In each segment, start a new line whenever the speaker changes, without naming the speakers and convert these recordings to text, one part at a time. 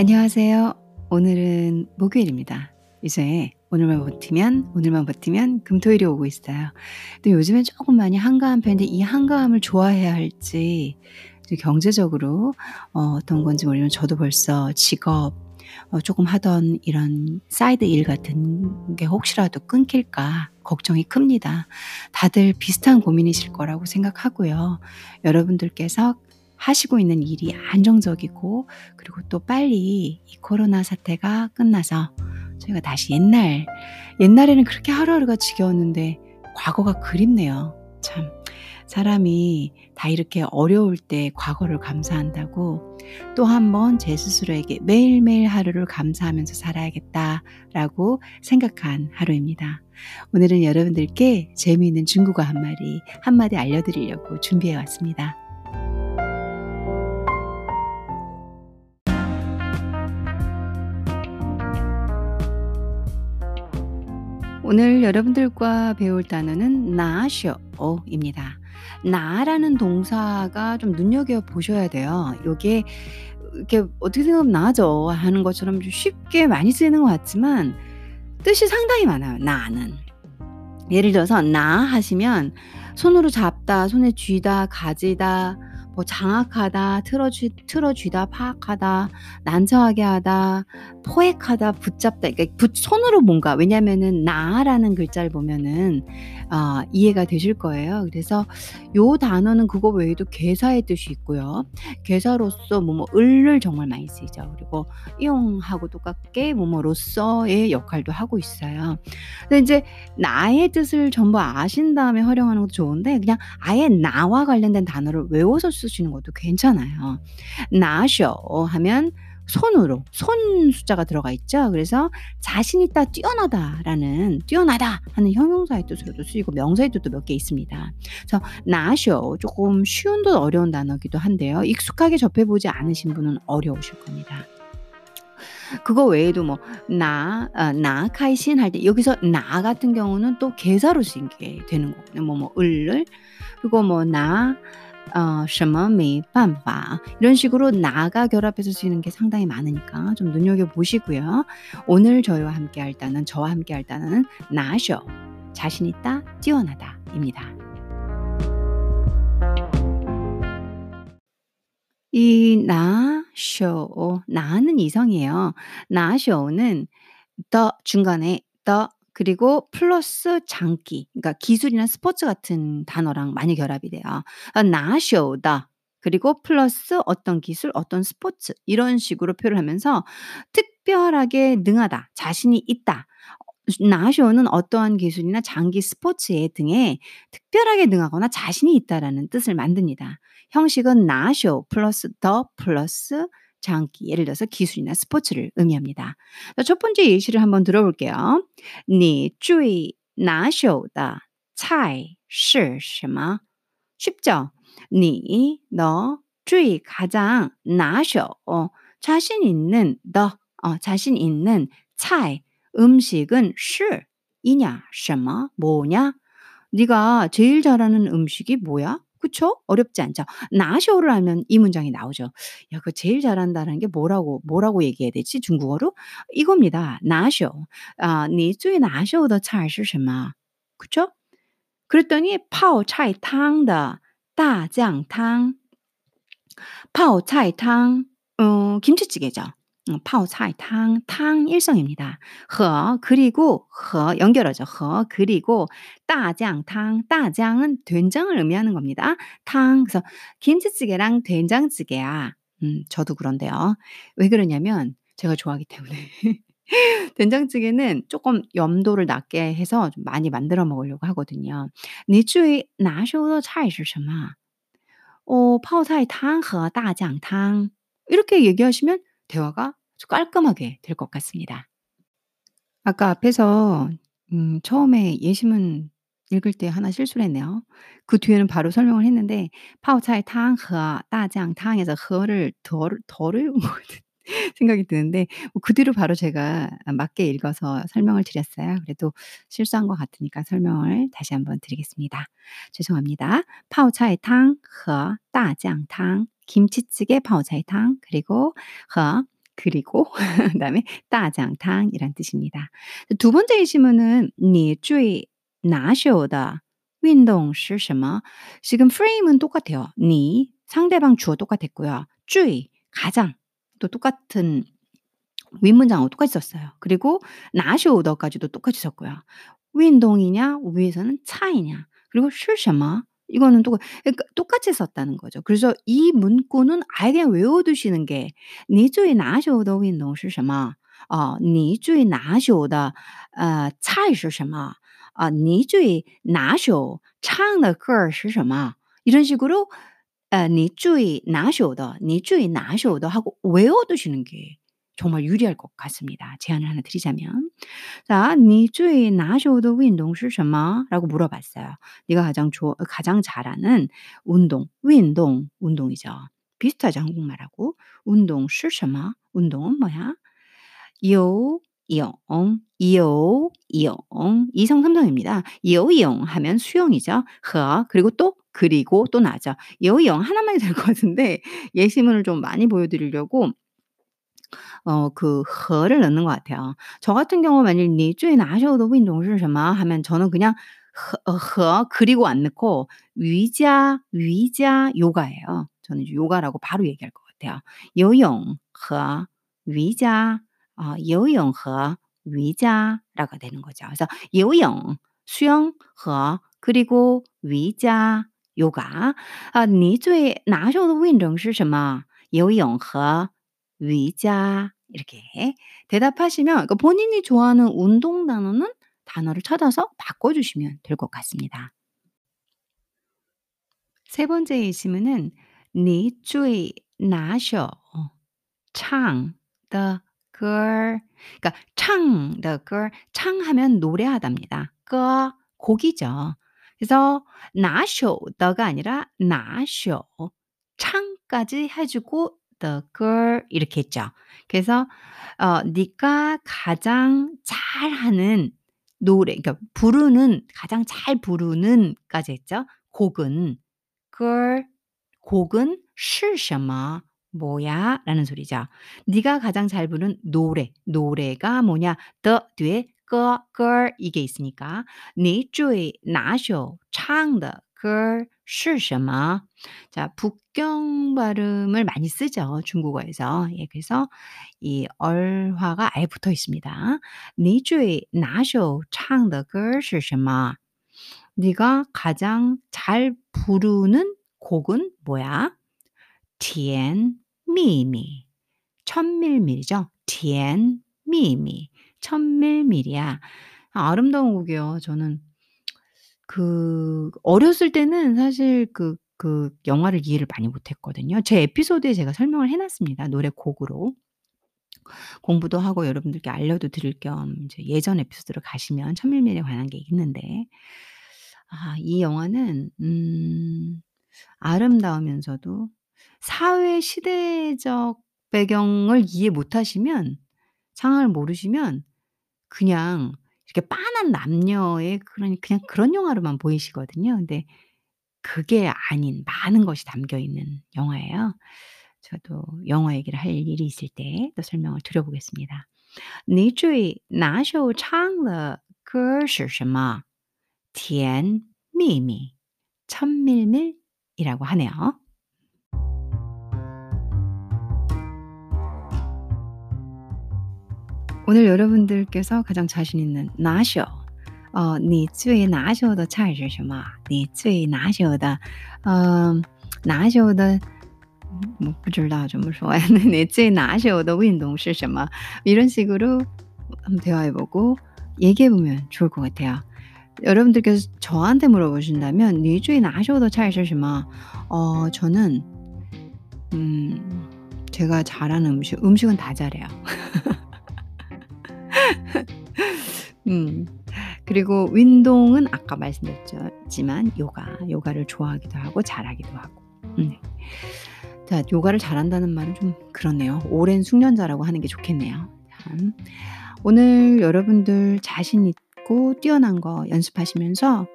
안녕하세요. 오늘은 목요일입니다. 이제 오늘만 버티면 오늘만 버티면 금토일이 오고 있어요. 근데 요즘엔 조금 많이 한가한 편인데 이 한가함을 좋아해야 할지 경제적으로 어, 떤 건지 모르면 저도 벌써 직업 어, 조금 하던 이런 사이드 일 같은 게 혹시라도 끊길까 걱정이 큽니다. 다들 비슷한 고민이실 거라고 생각하고요. 여러분들께서 하시고 있는 일이 안정적이고 그리고 또 빨리 이 코로나 사태가 끝나서 저희가 다시 옛날 옛날에는 그렇게 하루하루가 지겨웠는데 과거가 그립네요. 참 사람이 다 이렇게 어려울 때 과거를 감사한다고 또 한 번 제 스스로에게 매일매일 하루를 감사하면서 살아야겠다라고 생각한 하루입니다. 오늘은 여러분들께 재미있는 중국어 한 마리, 한마디 알려드리려고 준비해 왔습니다. 오늘 여러분들과 배울 단어는 나쇼입니다. 나라는 동사가 좀 눈여겨 보셔야 돼요. 요게 이렇게 어떻게 생각하면 나죠 하는 것처럼 쉽게 많이 쓰이는 것 같지만 뜻이 상당히 많아요. 나는. 예를 들어서 나 하시면 손으로 잡다, 손에 쥐다, 가지다, 뭐 장악하다, 틀어쥐, 틀어쥐다, 파악하다, 난처하게 하다, 포획하다, 붙잡다. 그러니까 붙, 손으로 뭔가, 왜냐면은 나라는 글자를 보면은, 어, 이해가 되실 거예요. 그래서 요 단어는 그거 외에도 개사의 뜻이 있고요. 개사로서 뭐, 뭐, 을을 정말 많이 쓰이죠. 그리고 이용하고 똑같게 뭐, 뭐로서의 역할도 하고 있어요. 근데 이제 나의 뜻을 전부 아신 다음에 활용하는 것도 좋은데, 그냥 아예 나와 관련된 단어를 외워서 쓰 쓰시는 것도 괜찮아요. 나셔 하면 손으로 손 숫자가 들어가 있죠. 그래서 자신 있다, 뛰어나다라는 뛰어나다 하는 형용사의 뜻으로도 쓰이고 명사의 뜻도 몇 개 있습니다. 그래서 나셔 조금 쉬운 듯 어려운 단어기도 한데요. 익숙하게 접해보지 않으신 분은 어려우실 겁니다. 그거 외에도 뭐 나, 어, 나 카이신 할 때 여기서 나 같은 경우는 또 개사로 쓰이게 되는 거거든요. 뭐, 뭐, 을을. 그리고 뭐, 나, 어, 什么没办法 이런 식으로 나가 결합해서 쓰이는 게 상당히 많으니까 좀 눈여겨 보시고요. 오늘 저희와 함께 할 단어는 저와 함께 할 단어는 나셔 자신 있다, 뛰어나다입니다. 이 나쇼 나는 이성이에요. 나쇼는 더 중간에 더 그리고 플러스 장기, 그러니까 기술이나 스포츠 같은 단어랑 많이 결합이 돼요. 아, 나쇼다. 그리고 플러스 어떤 기술, 어떤 스포츠 이런 식으로 표를 하면서 특별하게 능하다, 자신이 있다. 나쇼는 어떠한 기술이나 장기 스포츠에 등에 특별하게 능하거나 자신이 있다라는 뜻을 만듭니다. 형식은 나쇼 플러스 더 플러스 장기, 예를 들어서 기술이나 스포츠를 의미합니다. 첫 번째 예시를 한번 들어볼게요. 你最拿手的菜是什么? 쉽죠? 你, 너, 最 가장, 拿手, 어, 자신 있는, 너, 어, 자신 있는 菜, 음식은 是, 이냐, 什么, 뭐냐? 네가 제일 잘하는 음식이 뭐야? 그쵸? 어렵지 않죠? 나쇼를 하면 이 문장이 나오죠. 야, 그 제일 잘한다는 게 뭐라고, 뭐라고 얘기해야 되지? 중국어로? 이겁니다. 나쇼. 아, 你最拿手的菜是什么? 그쵸? 그랬더니 泡菜汤的大酱汤. 泡菜汤, 어, 김치찌개죠. 파오차이탕, 탕 일성입니다. 허 그리고 허 연결하죠. 허 그리고 따장탕, 따장은 된장을 의미하는 겁니다. 탕 그래서 김치찌개랑 된장찌개야. 음, 저도 그런데요. 왜 그러냐면 제가 좋아하기 때문에. 된장찌개는 조금 염도를 낮게 해서 좀 많이 만들어 먹으려고 하거든요. 你最拿手的菜是什么? 어, 泡菜汤和大酱汤. 이렇게 얘기하시면 대화가 깔끔하게 될 것 같습니다. 아까 앞에서 음, 처음에 예시문 읽을 때 하나 실수를 했네요. 그 뒤에는 바로 설명을 했는데 파오차의 탕허 따장 탕에서 허를 덜을 뭐 생각이 드는데 뭐 그 뒤로 바로 제가 맞게 읽어서 설명을 드렸어요. 그래도 실수한 것 같으니까 설명을 다시 한번 드리겠습니다. 죄송합니다. 파오차의 탕허 따장 탕 김치찌개 파오차의 탕 그리고 허 그리고 그다음에 따장탕이란 뜻입니다. 두 번째 질문은 你最拿手的运动是什么? 지금 프레임은 똑같아요. 你 상대방 주어 똑같았고요. 最 가장 또 똑같은 윗문장하고 똑같이 썼어요. 그리고 拿手的까지도 똑같이 썼고요. 运动이냐 위에서는 차이냐 그리고 是什么 이거는 똑 그러니까 똑같이 썼다는 거죠. 그래서 이 문구는 아예 그냥 외워두시는 게 你最拿手的运动是什么? 어 你最拿手的 어 菜是什么? 아 你最拿手唱的歌是什么? 이런 식으로 아 你最拿手的,你最拿手的 하고 외워두시는 게 정말 유리할 것 같습니다. 제안을 하나 드리자면. 자, 你最拿手的运动是什么? 라고 물어봤어요. 네가 가장 좋아 가장 잘하는 운동, 运动 운동이죠. 비슷하죠, 한국말하고. 운동 是什么? 운동은 뭐야? 游泳, 游泳 이성 삼성입니다. 游泳 하면 수영이죠. 和 그리고 또 그리고 또 나죠. 游泳 하나만이 될 것 같은데 예시문을 좀 많이 보여드리려고 어 그 和를 넣는 것 같아요. 저 같은 경우 만일 你最拿手的运动是什么 하면 저는 그냥 和어 和 그리고 안 넣고 위자, 위자 요가예요. 저는 이제 요가라고 바로 얘기할 것 같아요. 游泳和 위자 어 游泳和 위자라가 되는 거죠. 그래서 游泳 수영 和 그리고 위자 요가. 아 你最拿手的运动是什么?游泳和 위자 이렇게 대답하시면 그러니까 본인이 좋아하는 운동 단어는 단어를 찾아서 바꿔 주시면 될 것 같습니다. 세 번째 예시문은 你最拿手唱的歌 그러니까 唱的歌 창하면 노래하다입니다. 歌 곡이죠. 그래서 拿手的가 아니라 拿手 창까지 해 주고 the girl 이렇게 했죠. 그래서 어 네가 가장 잘하는 노래 그러니까 부르는 가장 잘 부르는까지 했죠. 곡은 girl 곡은 是什么 뭐야? 라는 소리죠. 네가 가장 잘 부르는 노래, 노래가 뭐냐? the 뒤에 歌 girl 이게 있으니까 你最拿手唱的 歌是什么? 자, 북경 발음을 많이 쓰죠. 중국어에서. 예, 그래서 이 얼화가 아예 붙어 있습니다. 你最拿手唱的歌是什么? 네가 가장 잘 부르는 곡은 뭐야? 甜蜜蜜 천밀밀이죠. 甜蜜蜜 천밀밀이야. 아, 아름다운 곡이에요. 저는 그 어렸을 때는 사실 그 그 영화를 이해를 많이 못 했거든요. 제 에피소드에 제가 설명을 해 놨습니다, 노래 곡으로. 공부도 하고 여러분들께 알려도 드릴 겸 이제 예전 에피소드로 가시면 천밀밀에 관한 게 있는데 아 이 영화는 음 아름다우면서도 사회 시대적 배경을 이해 못 하시면 상황을 모르시면 그냥 이렇게 빤한 남녀의 그런 그냥 그런 영화로만 보이시거든요. 근데 그게 아닌 많은 것이 담겨 있는 영화예요. 저도 영화 얘기를 할 일이 있을 때 또 설명을 드려 보겠습니다. 你最拿手唱的歌是什么?甜蜜蜜 천밀밀이라고 하네요. 오늘 여러분들께서 가장 자신 있는 나셔 어, 你最拿手的菜是什么?你最拿手的呃拿手的뭐, 不知道怎么说呀.你最拿手的运动是什么? 이런 식으로 한번 대화해보고 얘기해보면 좋을 것 같아요. 여러분들께서 저한테 물어보신다면 你最拿手的菜是什么? 어, 저는 음, 제가 잘하는 음식, 음식은 다 잘해요. 음. 그리고 운동은 아까 말씀드렸지만 요가, 요가를 좋아하기도 하고 잘하기도 하고. 음. 자, 요가를 잘한다는 말은 좀 그렇네요. 오랜 숙련자라고 하는 게 좋겠네요. 참. 오늘 여러분들 자신 있고 뛰어난 거 연습하시면서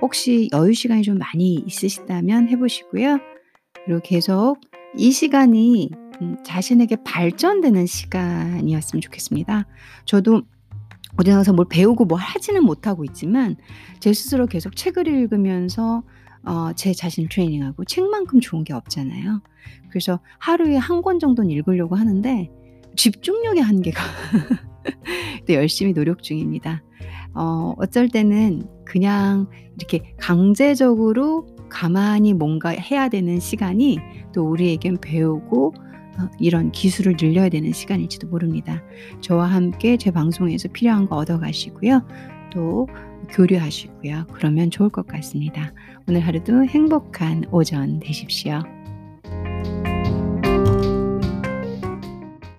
혹시 여유 시간이 좀 많이 있으시다면 해보시고요. 그리고 계속 이 시간이 음 자신에게 발전되는 시간이었으면 좋겠습니다. 저도 어디 나가서 뭘 배우고 뭘 하지는 못하고 있지만 제 스스로 계속 책을 읽으면서 어 제 자신을 트레이닝하고 책만큼 좋은 게 없잖아요. 그래서 하루에 한 권 정도는 읽으려고 하는데 집중력의 한계가 네 열심히 노력 중입니다. 어 어쩔 때는 그냥 이렇게 강제적으로 가만히 뭔가 해야 되는 시간이 또 우리에겐 배우고 어 이런 기술을 늘려야 되는 시간일지도 모릅니다. 저와 함께 제 방송에서 필요한 거 얻어 가시고요. 또 교류하시고요. 그러면 좋을 것 같습니다. 오늘 하루도 행복한 오전 되십시오.